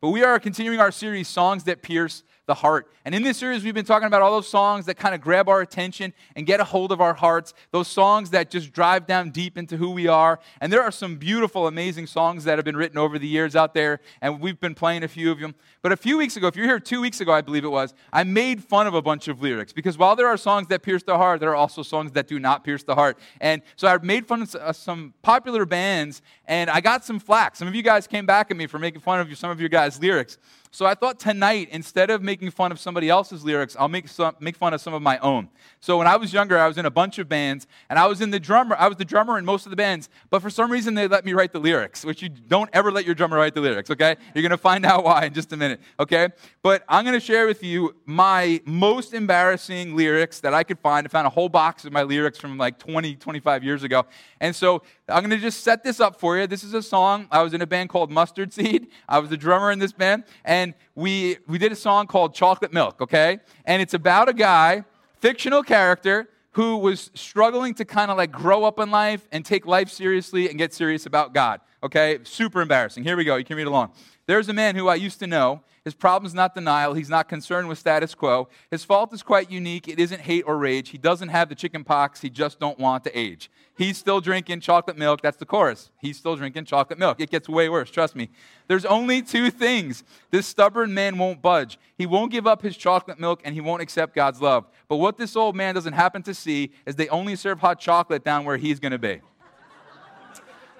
But we are continuing our series, Songs That Pierce the heart. And in this series, we've been talking about all those songs that kind of grab our attention and get a hold of our hearts, those songs that just drive down deep into who we are. And there are some beautiful, amazing songs that have been written over the years out there, and we've been playing a few of them. But a few weeks ago, if you're here two weeks ago, I believe it was, I made fun of a bunch of lyrics because while there are songs that pierce the heart, there are also songs that do not pierce the heart. And so I made fun of uh, some popular bands, and I got some flack. Some of you guys came back at me for making fun of some of your guys' lyrics. So I thought tonight, instead of making fun of somebody else's lyrics, I'll make, some, make fun of some of my own. So when I was younger, I was in a bunch of bands, and I was in the drummer. I was the drummer in most of the bands, but for some reason they let me write the lyrics, which you don't ever let your drummer write the lyrics. Okay, you're gonna find out why in just a minute. Okay, but I'm gonna share with you my most embarrassing lyrics that I could find. I found a whole box of my lyrics from like 20, 25 years ago, and so I'm to just set this up for you. This is a song. I was in a band called Mustard Seed. I was the drummer in this band, and we, we did a song called Chocolate Milk, okay? And it's about a guy, fictional character, who was struggling to kind of like grow up in life and take life seriously and get serious about God, okay? Super embarrassing. Here we go. You can read along. There's a man who I used to know. His problem is not denial. He's not concerned with status quo. His fault is quite unique. It isn't hate or rage. He doesn't have the chicken pox. He just don't want to age. He's still drinking chocolate milk. That's the chorus. He's still drinking chocolate milk. It gets way worse, trust me. There's only two things. This stubborn man won't budge. He won't give up his chocolate milk and he won't accept God's love. But what this old man doesn't happen to see is they only serve hot chocolate down where he's going to be.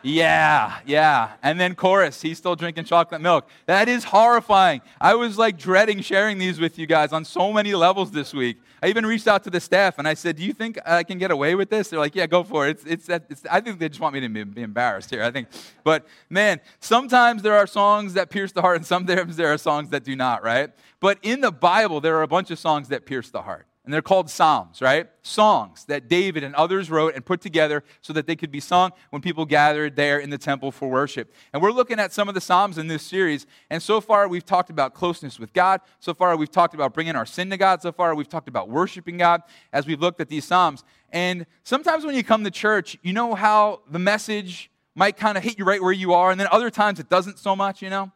Yeah, yeah. And then chorus, he's still drinking chocolate milk. That is horrifying. I was like dreading sharing these with you guys on so many levels this week. I even reached out to the staff and I said, Do you think I can get away with this? They're like, Yeah, go for it. It's, it's, it's I think they just want me to be, be embarrassed here. I think. But man, sometimes there are songs that pierce the heart and sometimes there are songs that do not, right? But in the Bible, there are a bunch of songs that pierce the heart. And they're called Psalms, right? Songs that David and others wrote and put together so that they could be sung when people gathered there in the temple for worship. And we're looking at some of the Psalms in this series. And so far, we've talked about closeness with God. So far, we've talked about bringing our sin to God. So far, we've talked about worshiping God as we've looked at these Psalms. And sometimes when you come to church, you know how the message might kind of hit you right where you are. And then other times it doesn't so much, you know?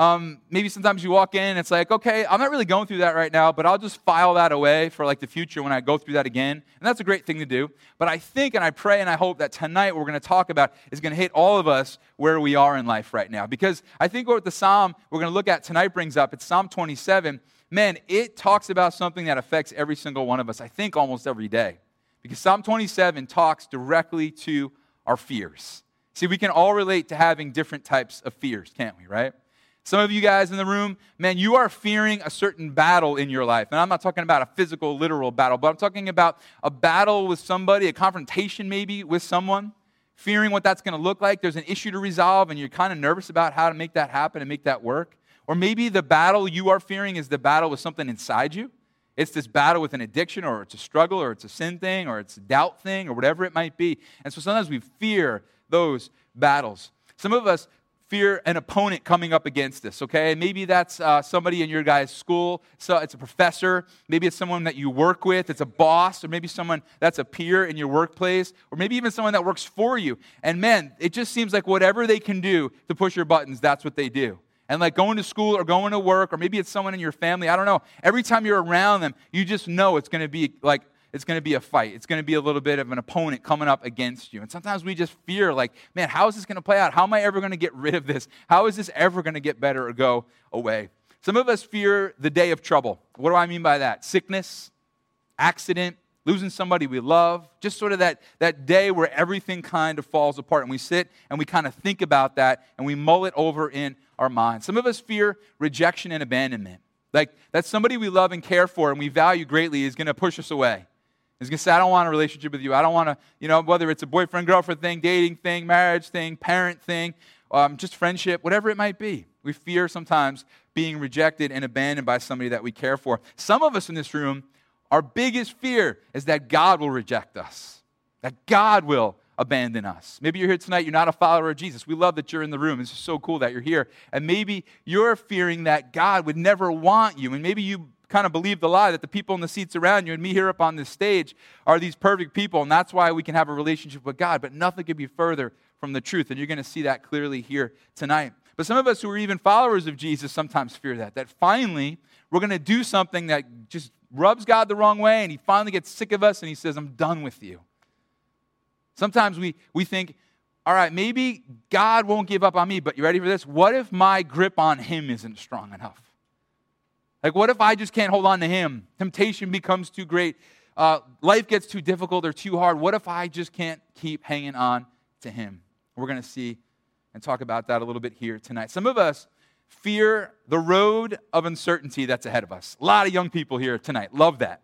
Um, maybe sometimes you walk in and it's like, okay, I'm not really going through that right now, but I'll just file that away for like the future when I go through that again. And that's a great thing to do. But I think and I pray and I hope that tonight what we're going to talk about is going to hit all of us where we are in life right now. Because I think what the psalm we're going to look at tonight brings up, it's Psalm 27. Man, it talks about something that affects every single one of us, I think almost every day. Because Psalm 27 talks directly to our fears. See, we can all relate to having different types of fears, can't we, right? Some of you guys in the room, man, you are fearing a certain battle in your life. And I'm not talking about a physical, literal battle, but I'm talking about a battle with somebody, a confrontation maybe with someone, fearing what that's going to look like. There's an issue to resolve, and you're kind of nervous about how to make that happen and make that work. Or maybe the battle you are fearing is the battle with something inside you. It's this battle with an addiction, or it's a struggle, or it's a sin thing, or it's a doubt thing, or whatever it might be. And so sometimes we fear those battles. Some of us fear an opponent coming up against us, okay? Maybe that's uh, somebody in your guy's school, so it's a professor, maybe it's someone that you work with, it's a boss, or maybe someone that's a peer in your workplace, or maybe even someone that works for you. And man, it just seems like whatever they can do to push your buttons, that's what they do. And like going to school or going to work, or maybe it's someone in your family, I don't know. Every time you're around them, you just know it's going to be like it's going to be a fight. It's going to be a little bit of an opponent coming up against you. And sometimes we just fear, like, man, how is this going to play out? How am I ever going to get rid of this? How is this ever going to get better or go away? Some of us fear the day of trouble. What do I mean by that? Sickness, accident, losing somebody we love, just sort of that, that day where everything kind of falls apart. And we sit and we kind of think about that and we mull it over in our minds. Some of us fear rejection and abandonment. Like that somebody we love and care for and we value greatly is going to push us away. He's going to say, I don't want a relationship with you. I don't want to, you know, whether it's a boyfriend, girlfriend thing, dating thing, marriage thing, parent thing, um, just friendship, whatever it might be. We fear sometimes being rejected and abandoned by somebody that we care for. Some of us in this room, our biggest fear is that God will reject us, that God will abandon us. Maybe you're here tonight, you're not a follower of Jesus. We love that you're in the room. It's so cool that you're here. And maybe you're fearing that God would never want you. And maybe you kind of believe the lie that the people in the seats around you and me here up on this stage are these perfect people, and that's why we can have a relationship with God. But nothing could be further from the truth, and you're going to see that clearly here tonight. But some of us who are even followers of Jesus sometimes fear that, that finally we're going to do something that just rubs God the wrong way and he finally gets sick of us and he says, I'm done with you. Sometimes we, we think, all right, maybe God won't give up on me, but you ready for this? What if my grip on him isn't strong enough? Like, what if I just can't hold on to him? Temptation becomes too great. Uh, life gets too difficult or too hard. What if I just can't keep hanging on to him? We're going to see and talk about that a little bit here tonight. Some of us fear the road of uncertainty that's ahead of us. A lot of young people here tonight love that.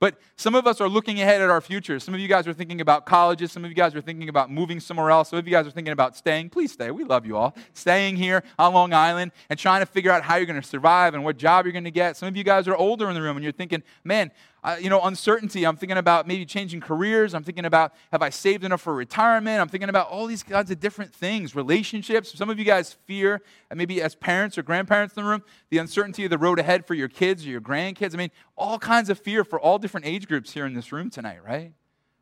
But some of us are looking ahead at our future. Some of you guys are thinking about colleges. Some of you guys are thinking about moving somewhere else. Some of you guys are thinking about staying. Please stay. We love you all. Staying here on Long Island and trying to figure out how you're going to survive and what job you're going to get. Some of you guys are older in the room and you're thinking, man, uh, you know, uncertainty. I'm thinking about maybe changing careers. I'm thinking about have I saved enough for retirement? I'm thinking about all these kinds of different things, relationships. Some of you guys fear, maybe as parents or grandparents in the room, the uncertainty of the road ahead for your kids or your grandkids. I mean, all kinds of fear for all different age groups here in this room tonight, right?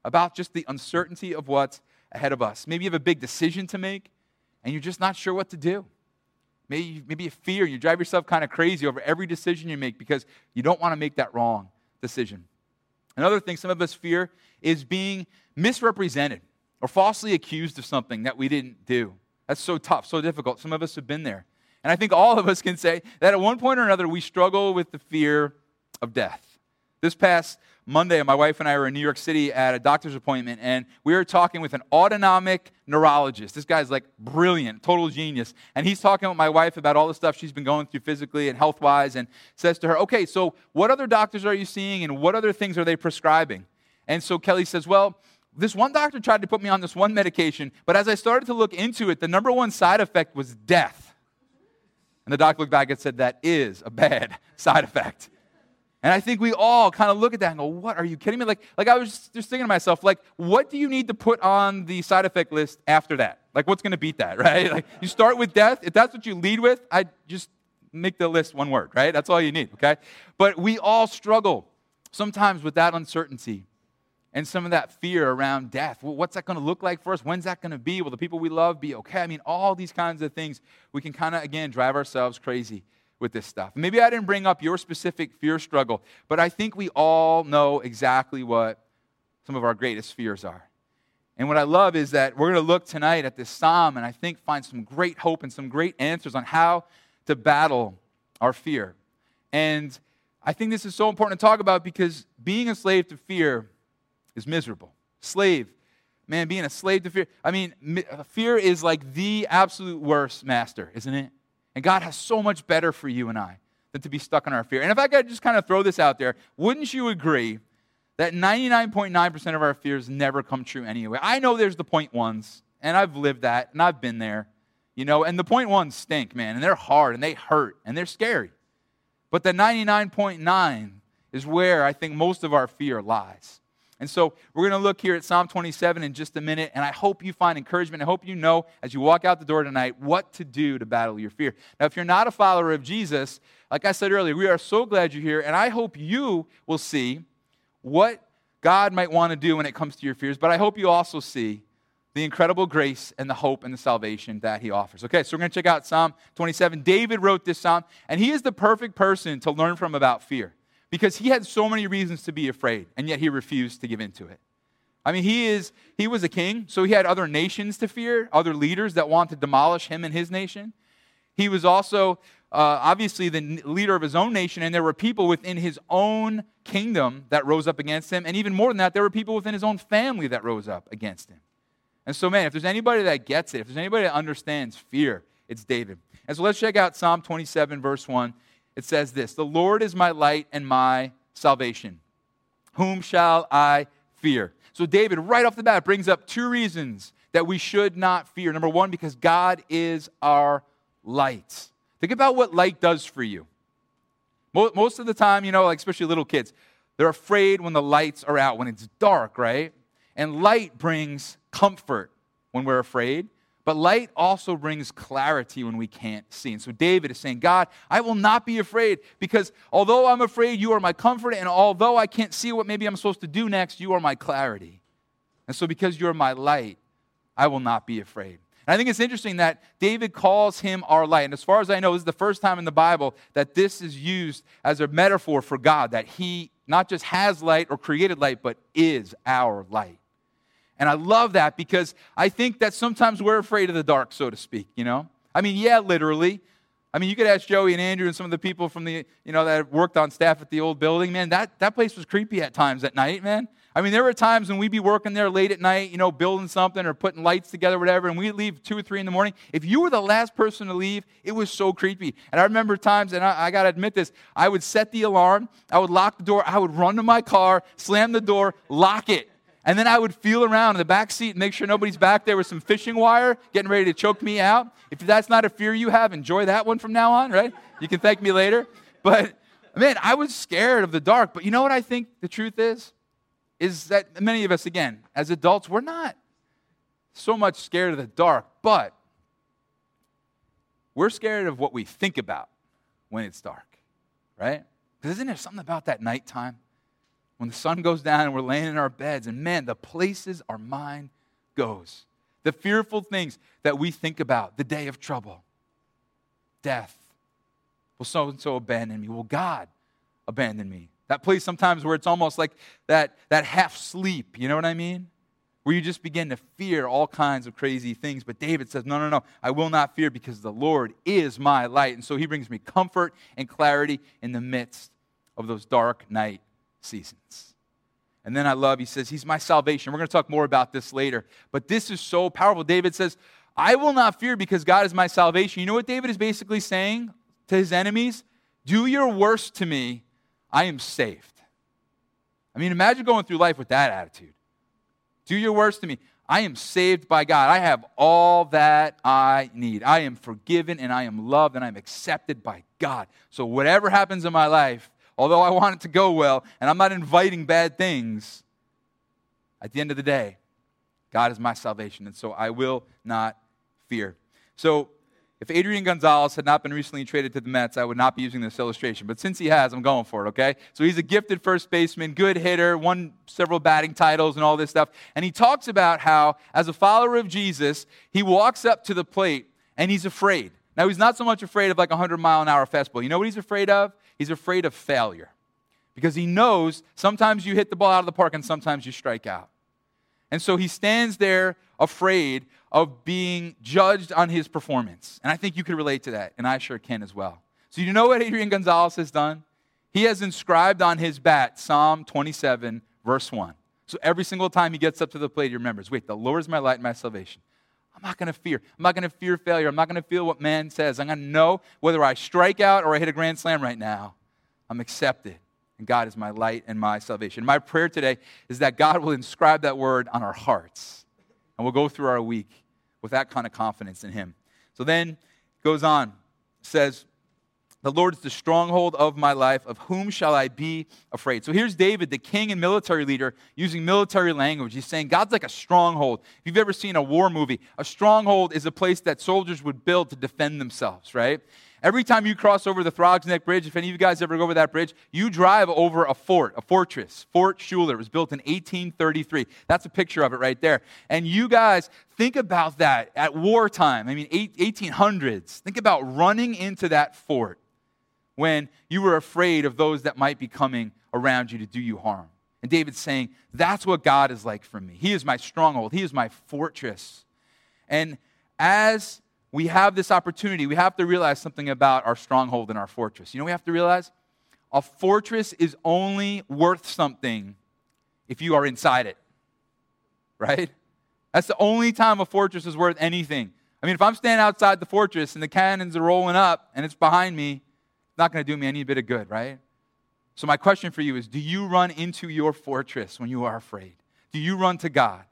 About just the uncertainty of what's ahead of us. Maybe you have a big decision to make and you're just not sure what to do. Maybe, maybe you fear, you drive yourself kind of crazy over every decision you make because you don't want to make that wrong decision. Another thing some of us fear is being misrepresented or falsely accused of something that we didn't do. That's so tough, so difficult. Some of us have been there. And I think all of us can say that at one point or another, we struggle with the fear of death. This past Monday, my wife and I were in New York City at a doctor's appointment, and we were talking with an autonomic neurologist. This guy's like brilliant, total genius. And he's talking with my wife about all the stuff she's been going through physically and health wise, and says to her, Okay, so what other doctors are you seeing, and what other things are they prescribing? And so Kelly says, Well, this one doctor tried to put me on this one medication, but as I started to look into it, the number one side effect was death. And the doctor looked back and said, That is a bad side effect. And I think we all kind of look at that and go, what, are you kidding me? Like, like I was just thinking to myself, like, what do you need to put on the side effect list after that? Like, what's going to beat that, right? Like, you start with death. If that's what you lead with, I just make the list one word, right? That's all you need, okay? But we all struggle sometimes with that uncertainty and some of that fear around death. What's that going to look like for us? When's that going to be? Will the people we love be okay? I mean, all these kinds of things, we can kind of, again, drive ourselves crazy with this stuff. Maybe I didn't bring up your specific fear struggle, but I think we all know exactly what some of our greatest fears are. And what I love is that we're going to look tonight at this psalm and I think find some great hope and some great answers on how to battle our fear. And I think this is so important to talk about because being a slave to fear is miserable. Slave, man, being a slave to fear. I mean, fear is like the absolute worst master, isn't it? And God has so much better for you and I than to be stuck in our fear. And if I could just kind of throw this out there, wouldn't you agree that 99.9% of our fears never come true anyway? I know there's the point ones, and I've lived that, and I've been there, you know, and the point ones stink, man, and they're hard, and they hurt, and they're scary. But the 99.9 is where I think most of our fear lies. And so we're going to look here at Psalm 27 in just a minute, and I hope you find encouragement. I hope you know as you walk out the door tonight what to do to battle your fear. Now, if you're not a follower of Jesus, like I said earlier, we are so glad you're here, and I hope you will see what God might want to do when it comes to your fears, but I hope you also see the incredible grace and the hope and the salvation that he offers. Okay, so we're going to check out Psalm 27. David wrote this psalm, and he is the perfect person to learn from about fear because he had so many reasons to be afraid, and yet he refused to give in to it. I mean, he, is, he was a king, so he had other nations to fear, other leaders that wanted to demolish him and his nation. He was also uh, obviously the leader of his own nation, and there were people within his own kingdom that rose up against him. And even more than that, there were people within his own family that rose up against him. And so, man, if there's anybody that gets it, if there's anybody that understands fear, it's David. And so let's check out Psalm 27, verse 1 it says this The Lord is my light and my salvation. Whom shall I fear? So, David, right off the bat, brings up two reasons that we should not fear. Number one, because God is our light. Think about what light does for you. Most of the time, you know, like especially little kids, they're afraid when the lights are out, when it's dark, right? And light brings comfort when we're afraid. But light also brings clarity when we can't see. And so David is saying, God, I will not be afraid because although I'm afraid, you are my comfort. And although I can't see what maybe I'm supposed to do next, you are my clarity. And so because you're my light, I will not be afraid. And I think it's interesting that David calls him our light. And as far as I know, this is the first time in the Bible that this is used as a metaphor for God, that he not just has light or created light, but is our light. And I love that because I think that sometimes we're afraid of the dark, so to speak, you know? I mean, yeah, literally. I mean, you could ask Joey and Andrew and some of the people from the, you know, that worked on staff at the old building. Man, that, that place was creepy at times at night, man. I mean, there were times when we'd be working there late at night, you know, building something or putting lights together, whatever, and we'd leave two or three in the morning. If you were the last person to leave, it was so creepy. And I remember times, and I, I got to admit this, I would set the alarm, I would lock the door, I would run to my car, slam the door, lock it. And then I would feel around in the back seat and make sure nobody's back there with some fishing wire getting ready to choke me out. If that's not a fear you have, enjoy that one from now on, right? You can thank me later. But man, I was scared of the dark. But you know what I think the truth is? Is that many of us, again, as adults, we're not so much scared of the dark, but we're scared of what we think about when it's dark, right? Because isn't there something about that nighttime? When the sun goes down and we're laying in our beds, and man, the places our mind goes, the fearful things that we think about, the day of trouble, death. Will so and so abandon me? Will God abandon me? That place sometimes where it's almost like that, that half sleep, you know what I mean? Where you just begin to fear all kinds of crazy things. But David says, No, no, no, I will not fear because the Lord is my light. And so he brings me comfort and clarity in the midst of those dark night seasons. And then I love, he says, He's my salvation. We're going to talk more about this later. But this is so powerful. David says, I will not fear because God is my salvation. You know what David is basically saying to his enemies? Do your worst to me, I am saved. I mean, imagine going through life with that attitude. Do your worst to me. I am saved by God. I have all that I need. I am forgiven and I am loved and I'm accepted by God. So, whatever happens in my life, although I want it to go well, and I'm not inviting bad things, at the end of the day, God is my salvation, and so I will not fear. So, if Adrian Gonzalez had not been recently traded to the Mets, I would not be using this illustration. But since he has, I'm going for it, okay? So he's a gifted first baseman, good hitter, won several batting titles and all this stuff. And he talks about how, as a follower of Jesus, he walks up to the plate and he's afraid. Now, he's not so much afraid of like a 100 mile an hour fastball. You know what he's afraid of? He's afraid of failure because he knows sometimes you hit the ball out of the park and sometimes you strike out. And so he stands there afraid of being judged on his performance. And I think you could relate to that, and I sure can as well. So, you know what Adrian Gonzalez has done? He has inscribed on his bat Psalm 27, verse 1. So every single time he gets up to the plate, he remembers wait, the Lord is my light and my salvation. I'm not going to fear. I'm not going to fear failure. I'm not going to feel what man says. I'm going to know whether I strike out or I hit a grand slam right now. I'm accepted. And God is my light and my salvation. My prayer today is that God will inscribe that word on our hearts. And we'll go through our week with that kind of confidence in Him. So then goes on, says, the Lord is the stronghold of my life. Of whom shall I be afraid? So here's David, the king and military leader, using military language. He's saying God's like a stronghold. If you've ever seen a war movie, a stronghold is a place that soldiers would build to defend themselves, right? Every time you cross over the Throgs Neck Bridge, if any of you guys ever go over that bridge, you drive over a fort, a fortress, Fort Schuyler. It was built in 1833. That's a picture of it right there. And you guys think about that at wartime. I mean, 1800s. Think about running into that fort when you were afraid of those that might be coming around you to do you harm. And David's saying, That's what God is like for me. He is my stronghold, He is my fortress. And as we have this opportunity, we have to realize something about our stronghold and our fortress. You know, we have to realize a fortress is only worth something if you are inside it, right? That's the only time a fortress is worth anything. I mean, if I'm standing outside the fortress and the cannons are rolling up and it's behind me, not going to do me any bit of good, right? So, my question for you is Do you run into your fortress when you are afraid? Do you run to God?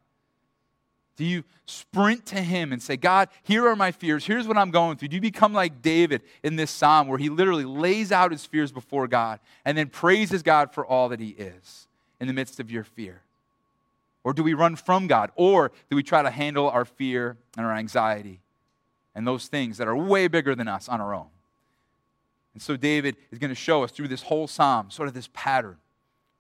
Do you sprint to Him and say, God, here are my fears. Here's what I'm going through? Do you become like David in this psalm where he literally lays out his fears before God and then praises God for all that He is in the midst of your fear? Or do we run from God? Or do we try to handle our fear and our anxiety and those things that are way bigger than us on our own? And so David is going to show us through this whole psalm sort of this pattern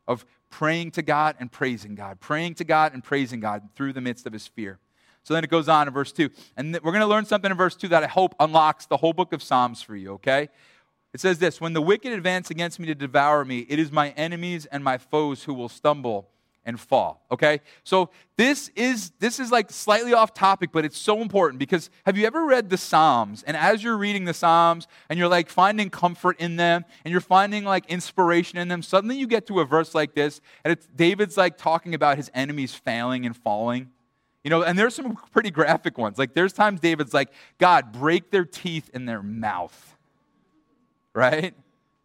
of praying to God and praising God, praying to God and praising God through the midst of his fear. So then it goes on in verse 2. And we're going to learn something in verse 2 that I hope unlocks the whole book of Psalms for you, okay? It says this When the wicked advance against me to devour me, it is my enemies and my foes who will stumble and fall okay? So this is this is like slightly off topic but it's so important because have you ever read the psalms? And as you're reading the psalms and you're like finding comfort in them and you're finding like inspiration in them suddenly you get to a verse like this and it's david's like talking about his enemies failing and falling. You know and there's some pretty graphic ones. Like there's times david's like god break their teeth in their mouth. Right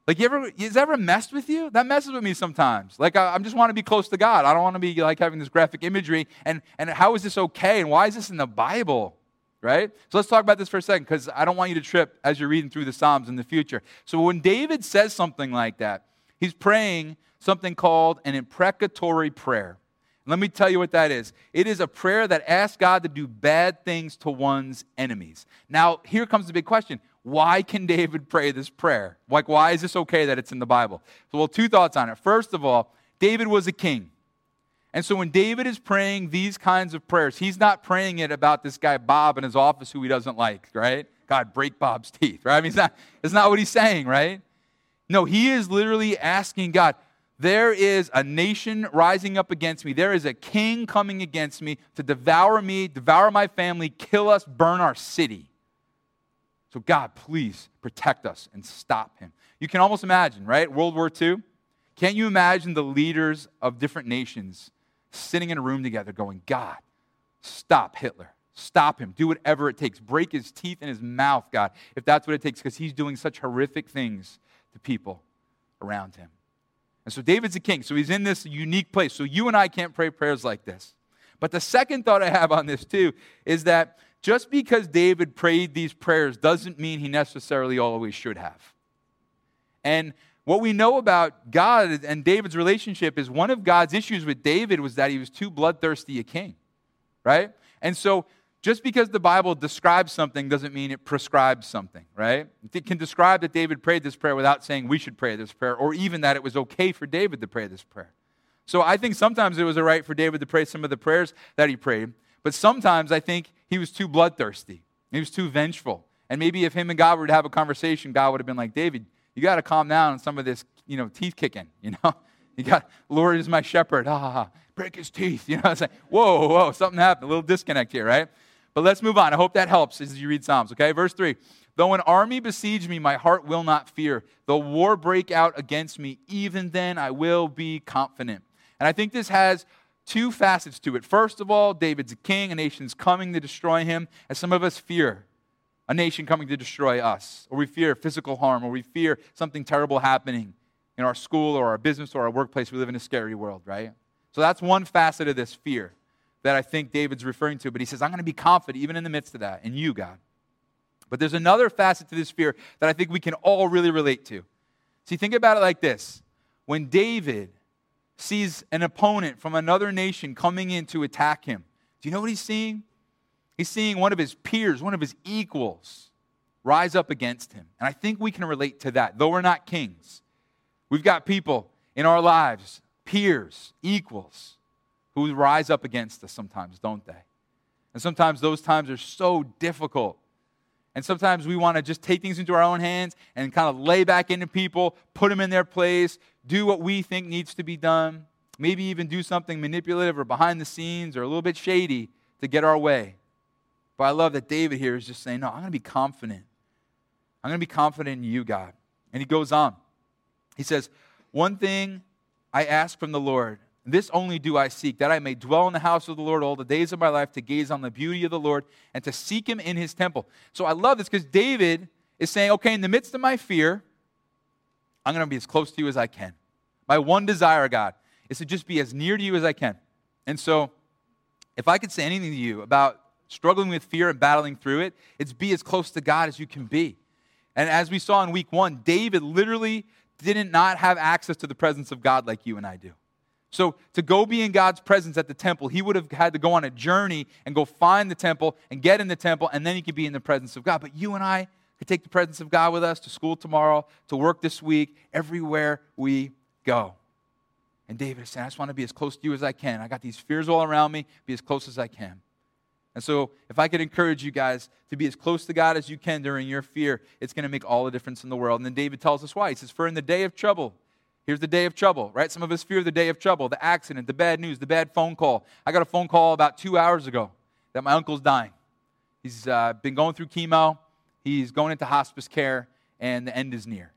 like, you ever, has ever messed with you? That messes with me sometimes. Like, I, I just want to be close to God. I don't want to be like having this graphic imagery. And, and how is this okay? And why is this in the Bible? Right? So let's talk about this for a second because I don't want you to trip as you're reading through the Psalms in the future. So when David says something like that, he's praying something called an imprecatory prayer. Let me tell you what that is. It is a prayer that asks God to do bad things to one's enemies. Now, here comes the big question why can David pray this prayer? Like, why is this okay that it's in the Bible? So, well, two thoughts on it. First of all, David was a king. And so when David is praying these kinds of prayers, he's not praying it about this guy Bob in his office who he doesn't like, right? God, break Bob's teeth, right? I mean, it's not, it's not what he's saying, right? No, he is literally asking God, there is a nation rising up against me. There is a king coming against me to devour me, devour my family, kill us, burn our city. So, God, please protect us and stop him. You can almost imagine, right? World War II. Can't you imagine the leaders of different nations sitting in a room together going, God, stop Hitler. Stop him. Do whatever it takes. Break his teeth in his mouth, God, if that's what it takes, because he's doing such horrific things to people around him. And so David's a king. So he's in this unique place. So you and I can't pray prayers like this. But the second thought I have on this, too, is that just because David prayed these prayers doesn't mean he necessarily always should have. And what we know about God and David's relationship is one of God's issues with David was that he was too bloodthirsty a king, right? And so just because the Bible describes something doesn't mean it prescribes something, right? It can describe that David prayed this prayer without saying we should pray this prayer, or even that it was okay for David to pray this prayer. So I think sometimes it was all right for David to pray some of the prayers that he prayed, but sometimes I think he was too bloodthirsty. He was too vengeful. And maybe if him and God were to have a conversation, God would have been like, David, you got to calm down on some of this, you know, teeth kicking, you know? You got, Lord is my shepherd. Ah, break his teeth. You know, it's like, whoa, whoa, something happened. A little disconnect here, right? But let's move on. I hope that helps as you read Psalms, okay? Verse 3 Though an army besiege me, my heart will not fear. Though war break out against me, even then I will be confident. And I think this has two facets to it. First of all, David's a king, a nation's coming to destroy him, as some of us fear a nation coming to destroy us, or we fear physical harm, or we fear something terrible happening in our school or our business or our workplace. We live in a scary world, right? So that's one facet of this fear that I think David's referring to. But he says, I'm going to be confident even in the midst of that, in you, God. But there's another facet to this fear that I think we can all really relate to. See, think about it like this. When David sees an opponent from another nation coming in to attack him. Do you know what he's seeing? He's seeing one of his peers, one of his equals, rise up against him. And I think we can relate to that, though we're not kings. We've got people in our lives, peers, equals, who rise up against us sometimes, don't they? And sometimes those times are so difficult. And sometimes we want to just take things into our own hands and kind of lay back into people, put them in their place, do what we think needs to be done, maybe even do something manipulative or behind the scenes or a little bit shady to get our way. But I love that David here is just saying, No, I'm going to be confident. I'm going to be confident in you, God. And he goes on. He says, One thing I ask from the Lord, this only do I seek, that I may dwell in the house of the Lord all the days of my life, to gaze on the beauty of the Lord and to seek him in his temple. So I love this because David is saying, Okay, in the midst of my fear, I'm going to be as close to you as I can. My one desire, God, is to just be as near to you as I can. And so, if I could say anything to you about struggling with fear and battling through it, it's be as close to God as you can be. And as we saw in week one, David literally didn't not have access to the presence of God like you and I do. So, to go be in God's presence at the temple, he would have had to go on a journey and go find the temple and get in the temple, and then he could be in the presence of God. But you and I, could take the presence of God with us to school tomorrow, to work this week, everywhere we go. And David is saying, I just want to be as close to you as I can. I got these fears all around me, be as close as I can. And so, if I could encourage you guys to be as close to God as you can during your fear, it's going to make all the difference in the world. And then David tells us why. He says, For in the day of trouble, here's the day of trouble, right? Some of us fear the day of trouble, the accident, the bad news, the bad phone call. I got a phone call about two hours ago that my uncle's dying. He's uh, been going through chemo, he's going into hospice care, and the end is near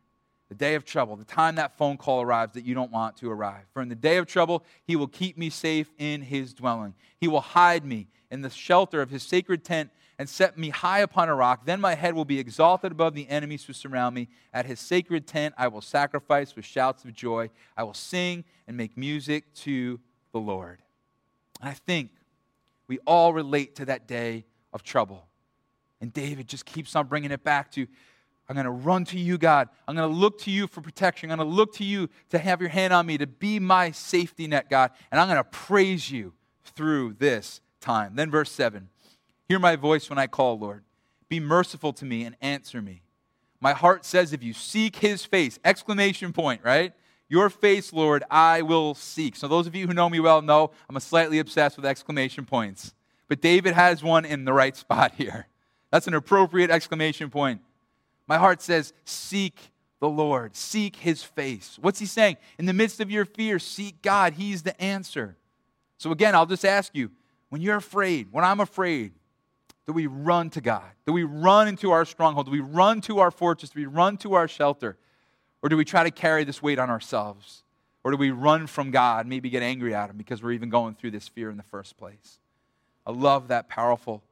the day of trouble, the time that phone call arrives that you don't want to arrive. For in the day of trouble, he will keep me safe in his dwelling. He will hide me in the shelter of his sacred tent and set me high upon a rock. Then my head will be exalted above the enemies who surround me. At his sacred tent, I will sacrifice with shouts of joy. I will sing and make music to the Lord. And I think we all relate to that day of trouble. And David just keeps on bringing it back to I'm going to run to you, God. I'm going to look to you for protection. I'm going to look to you to have your hand on me, to be my safety net, God. And I'm going to praise you through this time. Then, verse 7 Hear my voice when I call, Lord. Be merciful to me and answer me. My heart says, if you seek his face, exclamation point, right? Your face, Lord, I will seek. So, those of you who know me well know I'm a slightly obsessed with exclamation points. But David has one in the right spot here. That's an appropriate exclamation point. My heart says, Seek the Lord, seek his face. What's he saying? In the midst of your fear, seek God. He's the answer. So, again, I'll just ask you when you're afraid, when I'm afraid, do we run to God? Do we run into our stronghold? Do we run to our fortress? Do we run to our shelter? Or do we try to carry this weight on ourselves? Or do we run from God, maybe get angry at Him because we're even going through this fear in the first place? I love that powerful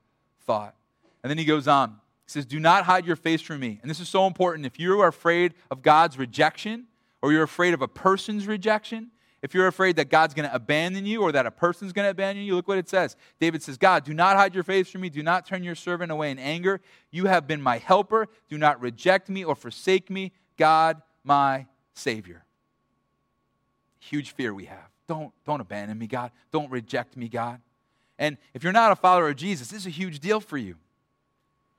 thought. And then he goes on. He says, Do not hide your face from me. And this is so important. If you are afraid of God's rejection, or you're afraid of a person's rejection, if you're afraid that God's going to abandon you or that a person's going to abandon you, look what it says. David says, God, do not hide your face from me. Do not turn your servant away in anger. You have been my helper. Do not reject me or forsake me, God, my Savior. Huge fear we have. Don't, don't abandon me, God. Don't reject me, God. And if you're not a follower of Jesus, this is a huge deal for you.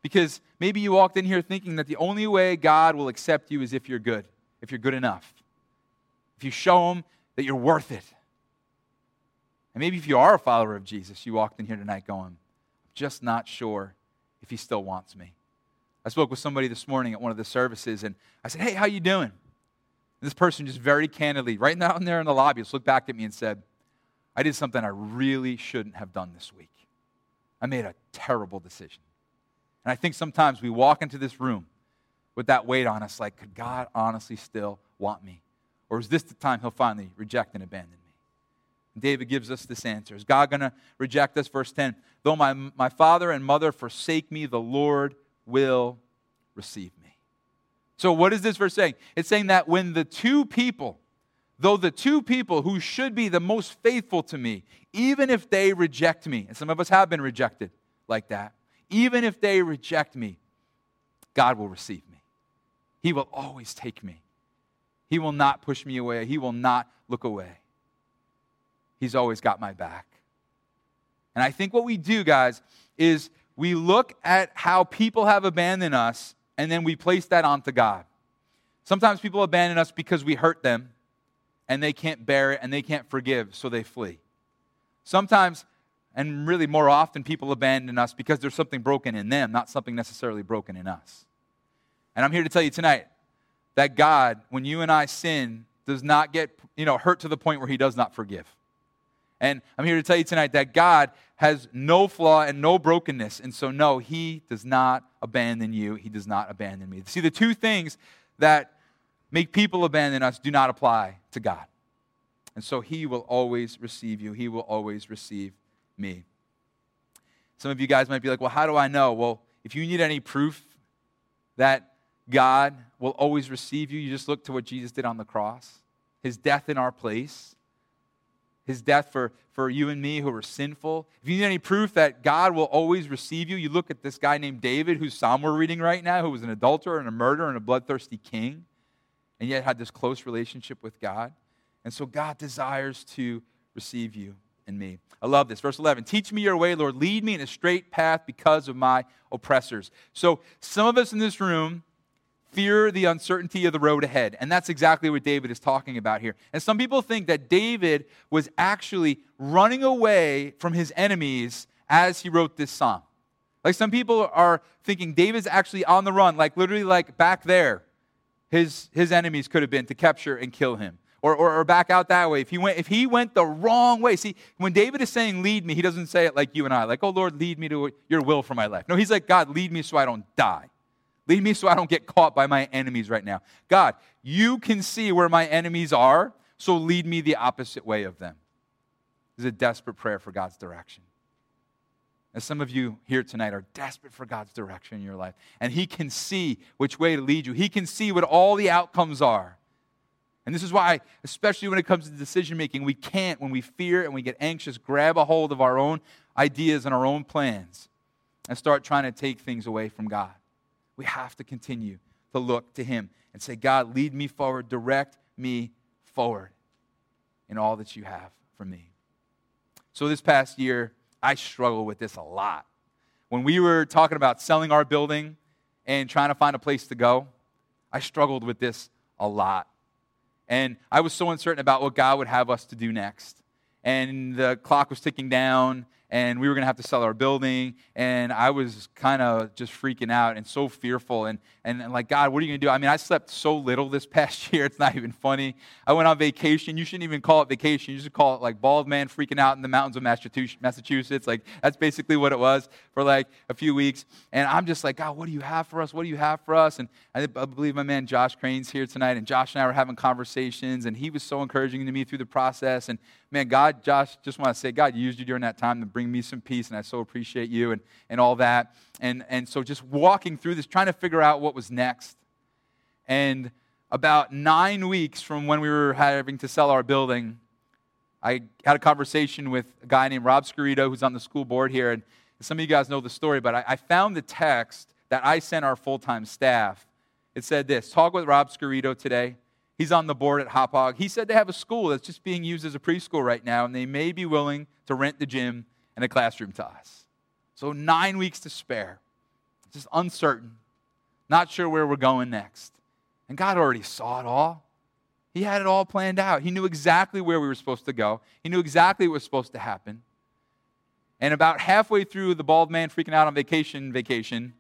Because maybe you walked in here thinking that the only way God will accept you is if you're good, if you're good enough. If you show Him that you're worth it. And maybe if you are a follower of Jesus, you walked in here tonight going, I'm just not sure if He still wants me. I spoke with somebody this morning at one of the services, and I said, Hey, how you doing? And this person just very candidly, right now in there in the lobby, just looked back at me and said, I did something I really shouldn't have done this week. I made a terrible decision. And I think sometimes we walk into this room with that weight on us like, could God honestly still want me? Or is this the time he'll finally reject and abandon me? And David gives us this answer. Is God going to reject us? Verse 10 Though my, my father and mother forsake me, the Lord will receive me. So, what is this verse saying? It's saying that when the two people, though the two people who should be the most faithful to me, even if they reject me, and some of us have been rejected like that, even if they reject me, God will receive me. He will always take me. He will not push me away. He will not look away. He's always got my back. And I think what we do, guys, is we look at how people have abandoned us and then we place that onto God. Sometimes people abandon us because we hurt them and they can't bear it and they can't forgive, so they flee. Sometimes and really, more often, people abandon us because there's something broken in them, not something necessarily broken in us. And I'm here to tell you tonight that God, when you and I sin, does not get you know, hurt to the point where he does not forgive. And I'm here to tell you tonight that God has no flaw and no brokenness. And so, no, he does not abandon you. He does not abandon me. See, the two things that make people abandon us do not apply to God. And so, he will always receive you, he will always receive me. Some of you guys might be like, well, how do I know? Well, if you need any proof that God will always receive you, you just look to what Jesus did on the cross his death in our place, his death for, for you and me who are sinful. If you need any proof that God will always receive you, you look at this guy named David, whose psalm we're reading right now, who was an adulterer and a murderer and a bloodthirsty king, and yet had this close relationship with God. And so God desires to receive you and me. I love this. Verse 11 Teach me your way, Lord. Lead me in a straight path because of my oppressors. So, some of us in this room fear the uncertainty of the road ahead. And that's exactly what David is talking about here. And some people think that David was actually running away from his enemies as he wrote this psalm. Like some people are thinking David's actually on the run, like literally like back there. His, his enemies could have been to capture and kill him. Or, or, or, back out that way. If he, went, if he went the wrong way. See, when David is saying, lead me, he doesn't say it like you and I, like, oh Lord, lead me to your will for my life. No, he's like, God, lead me so I don't die. Lead me so I don't get caught by my enemies right now. God, you can see where my enemies are, so lead me the opposite way of them. This is a desperate prayer for God's direction. As some of you here tonight are desperate for God's direction in your life, and He can see which way to lead you, He can see what all the outcomes are. And this is why, especially when it comes to decision making, we can't, when we fear and we get anxious, grab a hold of our own ideas and our own plans and start trying to take things away from God. We have to continue to look to Him and say, God, lead me forward, direct me forward in all that you have for me. So, this past year, I struggled with this a lot. When we were talking about selling our building and trying to find a place to go, I struggled with this a lot. And I was so uncertain about what God would have us to do next. And the clock was ticking down, and we were going to have to sell our building and i was kind of just freaking out and so fearful and, and, and like god what are you going to do? I mean i slept so little this past year it's not even funny. I went on vacation you shouldn't even call it vacation you should call it like bald man freaking out in the mountains of massachusetts like that's basically what it was for like a few weeks and i'm just like god what do you have for us? What do you have for us? And i, I believe my man josh crane's here tonight and josh and i were having conversations and he was so encouraging to me through the process and man god josh just want to say god used you during that time to bring me some peace, and I so appreciate you and, and all that. And, and so just walking through this, trying to figure out what was next. And about nine weeks from when we were having to sell our building, I had a conversation with a guy named Rob Scarito, who's on the school board here. And some of you guys know the story, but I, I found the text that I sent our full time staff. It said this Talk with Rob Scarito today. He's on the board at Hauppauge. He said they have a school that's just being used as a preschool right now, and they may be willing to rent the gym and a classroom to us. So, nine weeks to spare. Just uncertain, not sure where we're going next. And God already saw it all. He had it all planned out. He knew exactly where we were supposed to go, He knew exactly what was supposed to happen. And about halfway through the bald man freaking out on vacation, vacation,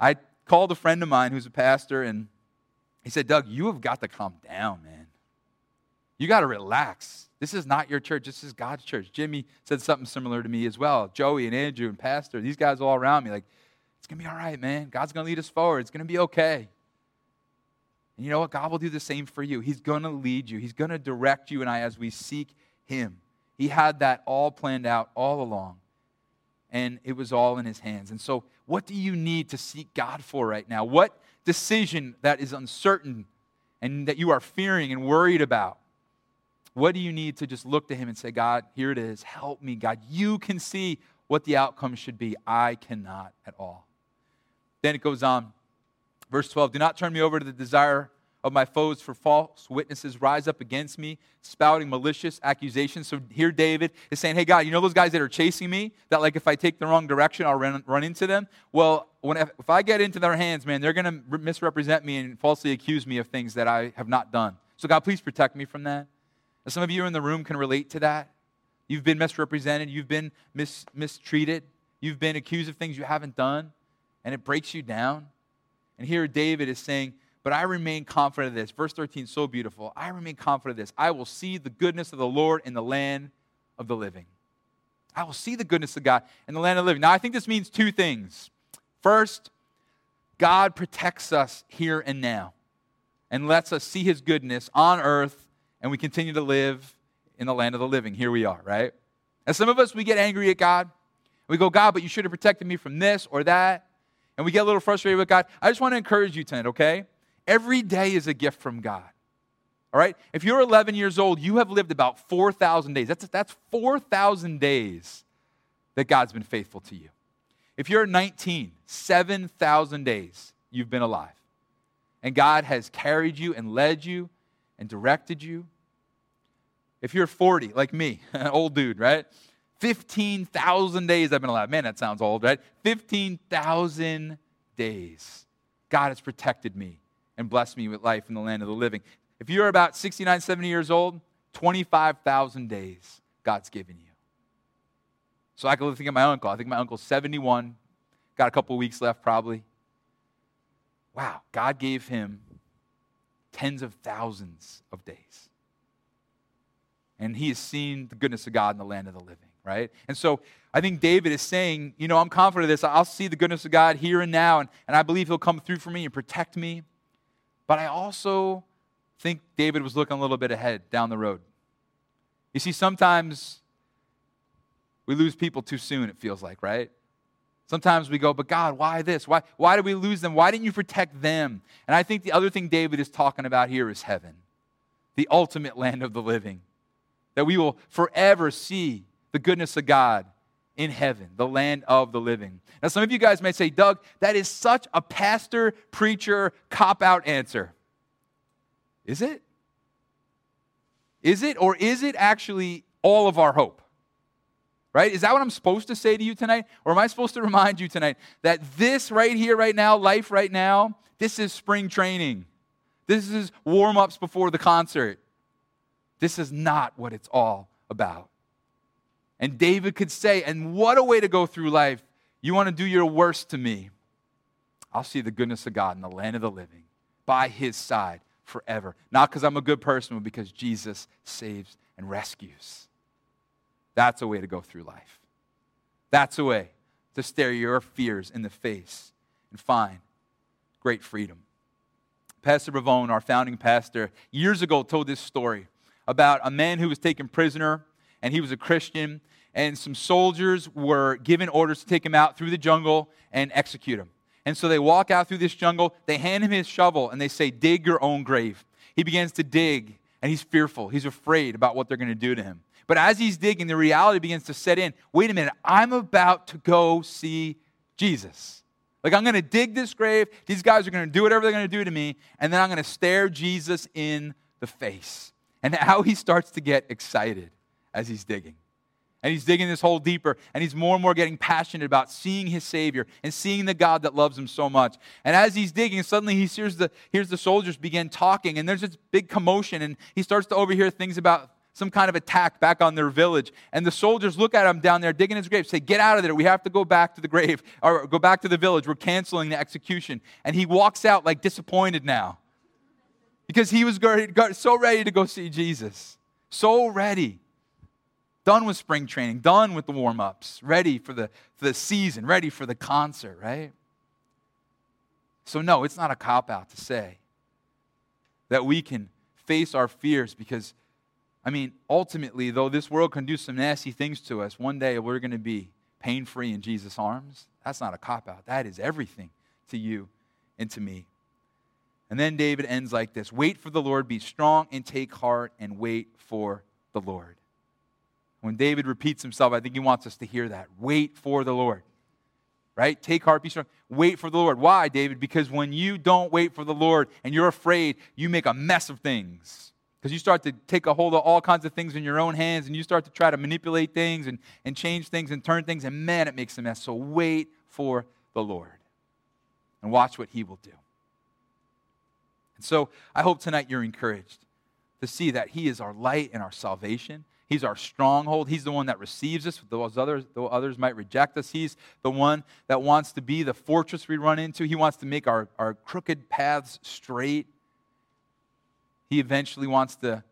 I called a friend of mine who's a pastor, and he said, Doug, you have got to calm down, man. You got to relax. This is not your church. This is God's church. Jimmy said something similar to me as well. Joey and Andrew and Pastor, these guys all around me, like, it's going to be all right, man. God's going to lead us forward. It's going to be okay. And you know what? God will do the same for you. He's going to lead you, He's going to direct you and I as we seek Him. He had that all planned out all along, and it was all in His hands. And so, what do you need to seek God for right now? What decision that is uncertain and that you are fearing and worried about? What do you need to just look to Him and say, God, here it is. Help me, God. You can see what the outcome should be. I cannot at all. Then it goes on. Verse 12 Do not turn me over to the desire of my foes, for false witnesses rise up against me, spouting malicious accusations. So here David is saying, Hey, God, you know those guys that are chasing me? That, like, if I take the wrong direction, I'll run, run into them? Well, when, if I get into their hands, man, they're going to misrepresent me and falsely accuse me of things that I have not done. So, God, please protect me from that. Some of you in the room can relate to that. You've been misrepresented, you've been mis- mistreated, you've been accused of things you haven't done, and it breaks you down. And here David is saying, But I remain confident of this. Verse 13, so beautiful. I remain confident of this. I will see the goodness of the Lord in the land of the living. I will see the goodness of God in the land of the living. Now, I think this means two things. First, God protects us here and now and lets us see his goodness on earth and we continue to live in the land of the living. Here we are, right? And some of us, we get angry at God. We go, God, but you should have protected me from this or that. And we get a little frustrated with God. I just want to encourage you tonight, okay? Every day is a gift from God. All right? If you're 11 years old, you have lived about 4,000 days. That's, that's 4,000 days that God's been faithful to you. If you're 19, 7,000 days you've been alive. And God has carried you and led you and directed you. If you're 40, like me, an old dude, right? 15,000 days I've been alive. Man, that sounds old, right? 15,000 days. God has protected me and bless me with life in the land of the living. If you're about 69, 70 years old, 25,000 days God's given you. So I can think of my uncle. I think my uncle's 71, got a couple weeks left probably. Wow, God gave him tens of thousands of days. And he has seen the goodness of God in the land of the living, right? And so I think David is saying, you know, I'm confident of this. I'll see the goodness of God here and now, and, and I believe he'll come through for me and protect me. But I also think David was looking a little bit ahead down the road. You see, sometimes we lose people too soon, it feels like, right? Sometimes we go, but God, why this? Why, why did we lose them? Why didn't you protect them? And I think the other thing David is talking about here is heaven, the ultimate land of the living, that we will forever see the goodness of God in heaven, the land of the living. Now, some of you guys may say, Doug, that is such a pastor, preacher, cop out answer. Is it? Is it? Or is it actually all of our hope? Right? Is that what I'm supposed to say to you tonight? Or am I supposed to remind you tonight that this right here, right now, life right now, this is spring training? This is warm ups before the concert. This is not what it's all about. And David could say, and what a way to go through life. You want to do your worst to me? I'll see the goodness of God in the land of the living by his side forever. Not because I'm a good person, but because Jesus saves and rescues. That's a way to go through life. That's a way to stare your fears in the face and find great freedom. Pastor Bavone, our founding pastor, years ago told this story about a man who was taken prisoner and he was a Christian, and some soldiers were given orders to take him out through the jungle and execute him. And so they walk out through this jungle, they hand him his shovel, and they say, Dig your own grave. He begins to dig, and he's fearful. He's afraid about what they're going to do to him. But as he's digging, the reality begins to set in wait a minute, I'm about to go see Jesus. Like, I'm going to dig this grave. These guys are going to do whatever they're going to do to me. And then I'm going to stare Jesus in the face. And how he starts to get excited as he's digging. And he's digging this hole deeper, and he's more and more getting passionate about seeing his Savior and seeing the God that loves him so much. And as he's digging, suddenly he hears the, hears the soldiers begin talking, and there's this big commotion, and he starts to overhear things about some kind of attack back on their village. And the soldiers look at him down there digging his grave, say, Get out of there. We have to go back to the grave, or go back to the village. We're canceling the execution. And he walks out like disappointed now because he was so ready to go see Jesus. So ready done with spring training, done with the warm ups, ready for the, for the season, ready for the concert, right? So, no, it's not a cop out to say that we can face our fears because, I mean, ultimately, though this world can do some nasty things to us, one day we're going to be pain free in Jesus' arms. That's not a cop out. That is everything to you and to me. And then David ends like this Wait for the Lord, be strong and take heart, and wait for the Lord. When David repeats himself, I think he wants us to hear that. Wait for the Lord. Right? Take heart, be strong. Wait for the Lord. Why, David? Because when you don't wait for the Lord and you're afraid, you make a mess of things. Because you start to take a hold of all kinds of things in your own hands and you start to try to manipulate things and, and change things and turn things, and man, it makes a mess. So wait for the Lord and watch what he will do. And so I hope tonight you're encouraged to see that he is our light and our salvation He's our stronghold. He's the one that receives us, those others, though others might reject us. He's the one that wants to be the fortress we run into. He wants to make our, our crooked paths straight. He eventually wants to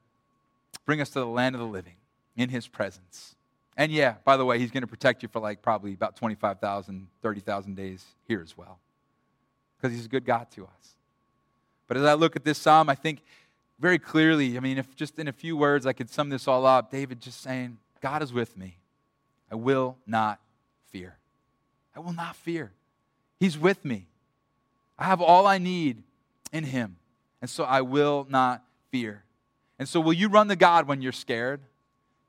bring us to the land of the living in his presence. And yeah, by the way, he's going to protect you for like probably about 25,000, 30,000 days here as well. Because he's a good God to us. But as I look at this psalm, I think very clearly, I mean, if just in a few words I could sum this all up, David just saying, God is with me. I will not fear. I will not fear. He's with me. I have all I need in Him. And so I will not fear. And so, will you run to God when you're scared?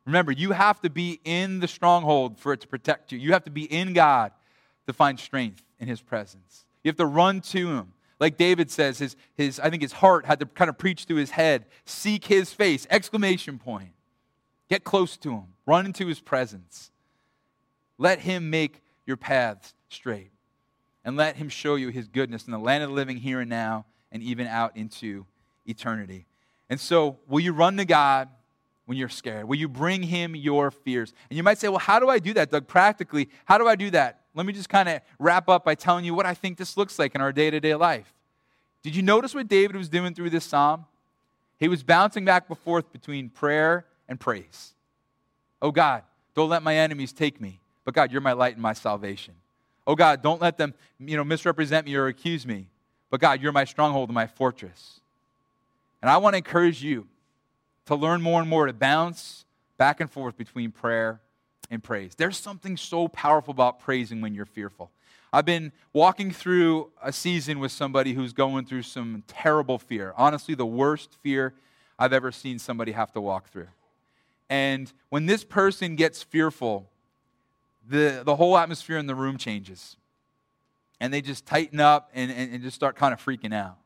Remember, you have to be in the stronghold for it to protect you. You have to be in God to find strength in His presence. You have to run to Him. Like David says, his, his, I think his heart had to kind of preach through his head seek his face, exclamation point. Get close to him, run into his presence. Let him make your paths straight. And let him show you his goodness in the land of the living here and now and even out into eternity. And so, will you run to God when you're scared? Will you bring him your fears? And you might say, well, how do I do that, Doug? Practically, how do I do that? Let me just kind of wrap up by telling you what I think this looks like in our day to day life. Did you notice what David was doing through this psalm? He was bouncing back and forth between prayer and praise. Oh God, don't let my enemies take me. But God, you're my light and my salvation. Oh God, don't let them, you know, misrepresent me or accuse me. But God, you're my stronghold and my fortress. And I want to encourage you to learn more and more to bounce back and forth between prayer and praise. There's something so powerful about praising when you're fearful. I've been walking through a season with somebody who's going through some terrible fear. Honestly, the worst fear I've ever seen somebody have to walk through. And when this person gets fearful, the, the whole atmosphere in the room changes. And they just tighten up and, and, and just start kind of freaking out.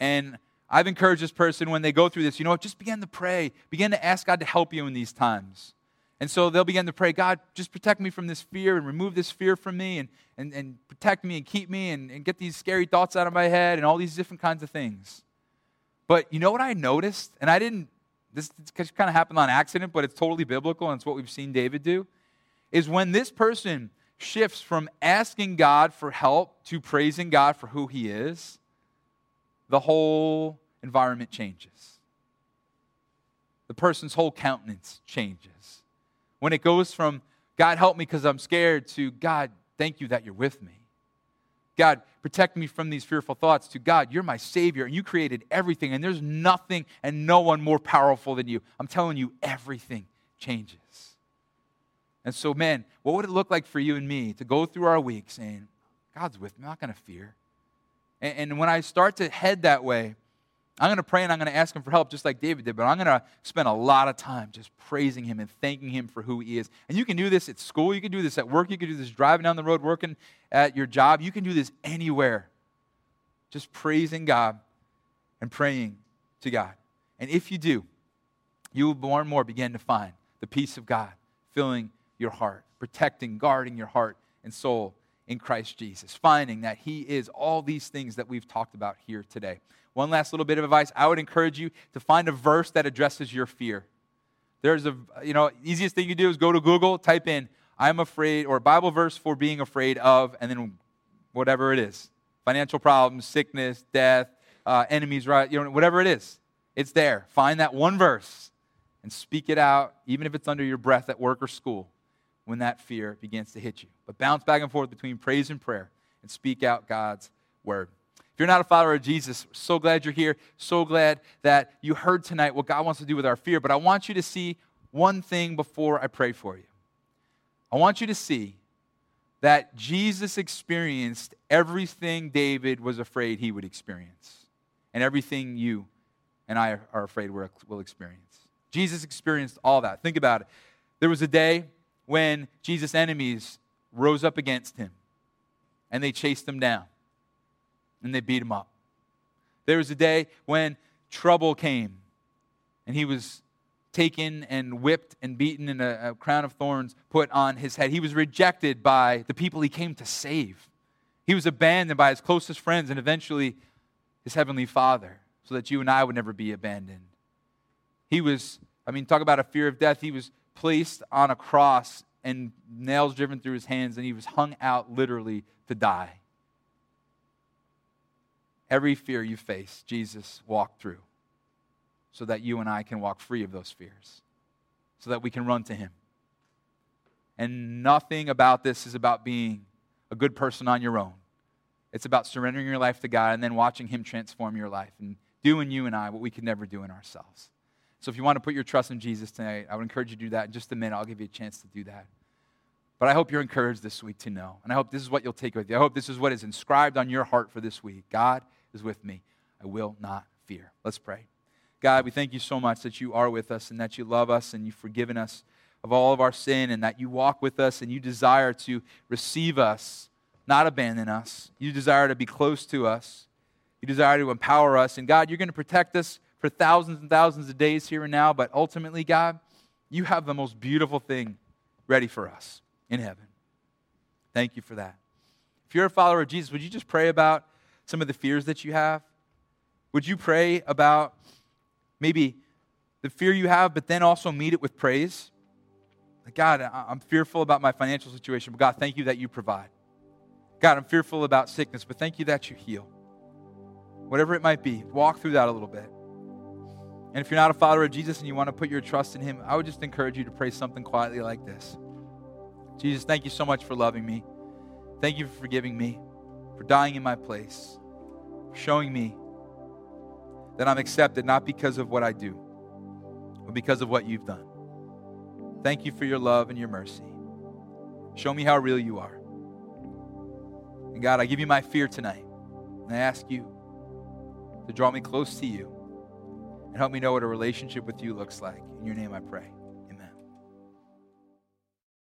And I've encouraged this person when they go through this, you know what, just begin to pray. Begin to ask God to help you in these times. And so they'll begin to pray, God, just protect me from this fear and remove this fear from me and, and, and protect me and keep me and, and get these scary thoughts out of my head and all these different kinds of things. But you know what I noticed? And I didn't, this kind of happened on accident, but it's totally biblical and it's what we've seen David do. Is when this person shifts from asking God for help to praising God for who he is, the whole environment changes. The person's whole countenance changes. When it goes from, God, help me because I'm scared, to, God, thank you that you're with me. God, protect me from these fearful thoughts, to, God, you're my Savior and you created everything and there's nothing and no one more powerful than you. I'm telling you, everything changes. And so, man, what would it look like for you and me to go through our week saying, God's with me, I'm not going to fear. And, and when I start to head that way, I'm going to pray and I'm going to ask him for help just like David did, but I'm going to spend a lot of time just praising him and thanking him for who he is. And you can do this at school, you can do this at work, you can do this driving down the road, working at your job, you can do this anywhere. Just praising God and praying to God. And if you do, you will more and more begin to find the peace of God filling your heart, protecting, guarding your heart and soul in Christ Jesus, finding that He is all these things that we've talked about here today. One last little bit of advice I would encourage you to find a verse that addresses your fear. There's a, you know, easiest thing you do is go to Google, type in, I'm afraid, or Bible verse for being afraid of, and then whatever it is financial problems, sickness, death, uh, enemies, right? You know, whatever it is, it's there. Find that one verse and speak it out, even if it's under your breath at work or school when that fear begins to hit you. But bounce back and forth between praise and prayer and speak out God's word. If you're not a follower of Jesus, so glad you're here. So glad that you heard tonight what God wants to do with our fear. But I want you to see one thing before I pray for you. I want you to see that Jesus experienced everything David was afraid he would experience, and everything you and I are afraid we'll experience. Jesus experienced all that. Think about it. There was a day when Jesus' enemies rose up against him and they chased him down and they beat him up. There was a day when trouble came and he was taken and whipped and beaten and a, a, crown of thorns put on his head. He was rejected by the people he came to save. He was abandoned by his closest friends and eventually his heavenly Father so that you and I would never be abandoned. He was, I mean, talk about a fear of death. He was placed on a cross and nails driven through his hands, and he was hung out literally to die. Every fear you face, Jesus walked through so that you and I can walk free of those fears, so that we can run to him. And nothing about this is about being a good person on your own. It's about surrendering your life to God and then watching Him transform your life and doing you and I what we could never do in ourselves. So if you want to put your trust in Jesus tonight, I would encourage you to do that. In just a minute, I'll give you a chance to do that. But I hope you're encouraged this week to know. And I hope this is what you'll take with you. I hope this is what is inscribed on your heart for this week. God is with me. I will not fear. Let's pray. God, we thank you so much that you are with us and that you love us and you've forgiven us of all of our sin and that you walk with us and you desire to receive us, not abandon us. You desire to be close to us. You desire to empower us. And God, you're going to protect us for thousands and thousands of days here and now, but ultimately, God, you have the most beautiful thing ready for us in heaven. Thank you for that. If you're a follower of Jesus, would you just pray about some of the fears that you have? Would you pray about maybe the fear you have, but then also meet it with praise. God, I'm fearful about my financial situation, but God, thank you that you provide. God, I'm fearful about sickness, but thank you that you heal. Whatever it might be, walk through that a little bit. And if you're not a follower of Jesus and you want to put your trust in him, I would just encourage you to pray something quietly like this Jesus, thank you so much for loving me. Thank you for forgiving me, for dying in my place, showing me that I'm accepted not because of what I do, but because of what you've done. Thank you for your love and your mercy. Show me how real you are. And God, I give you my fear tonight. And I ask you to draw me close to you and help me know what a relationship with you looks like. In your name I pray.